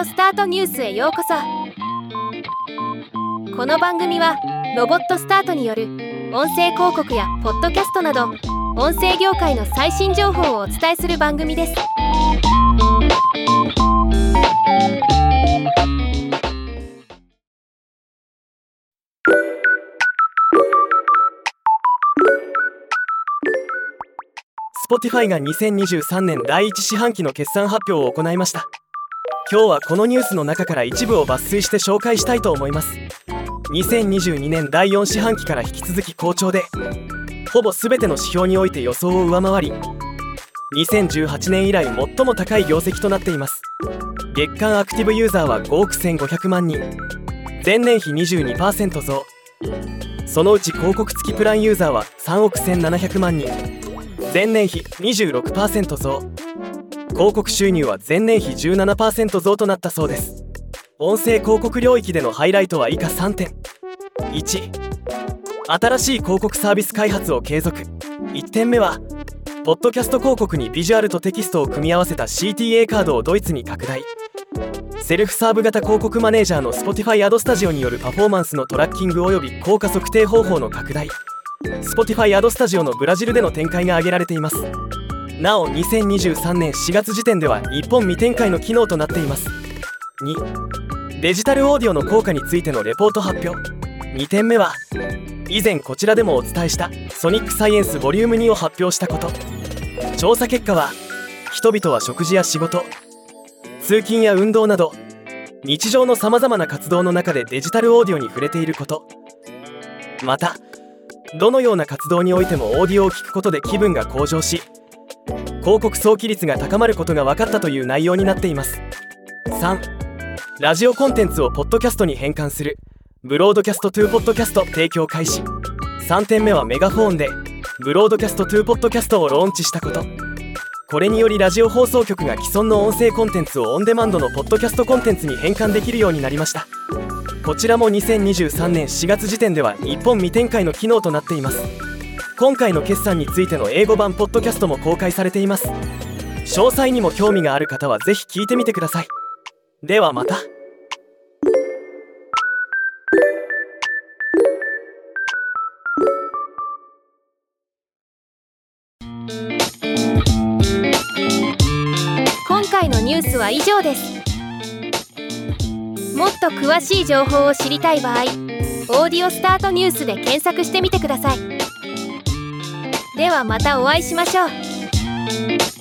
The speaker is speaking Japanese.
ロボスタートニュースへようこそ。この番組はロボットスタートによる音声広告やポッドキャストなど音声業界の最新情報をお伝えする番組です。スポティファイが2023年第1四半期の決算発表を行いました。今日はこのニュースの中から一部を抜粋して紹介したいと思います。2022年第4四半期から引き続き好調でほぼ全ての指標において予想を上回り2018年以来最も高い業績となっています。月間アクティブユーザーは5億1500万人。前年比22%増。そのうち広告付きプランユーザーは3億1700万人。前年比26%増。広告収入は前年比17%増となったそうです。音声広告領域でのハイライトは以下3点。1新しい広告サービス開発を継続。1点目はポッドキャスト広告にビジュアルとテキストを組み合わせた CTA カードをドイツに拡大。セルフサーブ型広告マネージャーの Spotify アドスタジオによるパフォーマンスのトラッキング及び効果測定方法の拡大。Spotify アドスタジオのブラジルでの展開が挙げられています。なお2023年4月時点では日本未展開の機能となっています。2デジタルオーディオの効果についてのレポート発表。2点目は以前こちらでもお伝えしたソニックサイエンス Vol.2 を発表したこと。調査結果は人々は食事や仕事通勤や運動など日常のさまざまな活動の中でデジタルオーディオに触れていること。またどのような活動においてもオーディオを聞くことで気分が向上し広告早期率が高まることが分かったという内容になっています。3ラジオコンテンツをポッドキャストに変換する。ブロードキャストトゥーポッドキャスト提供開始。3点目はメガフォンでブロードキャストトゥーポッドキャストをローンチしたこと。これによりラジオ放送局が既存の音声コンテンツをオンデマンドのポッドキャストコンテンツに変換できるようになりました。こちらも2023年4月時点では日本未展開の機能となっています。今回の決算についての英語版ポッドキャストも公開されています。詳細にも興味がある方はぜひ聞いてみてください。ではまた。今回のニュースは以上です。もっと詳しい情報を知りたい場合「オーディオスタートニュース」で検索してみてください。ではまたお会いしましょう。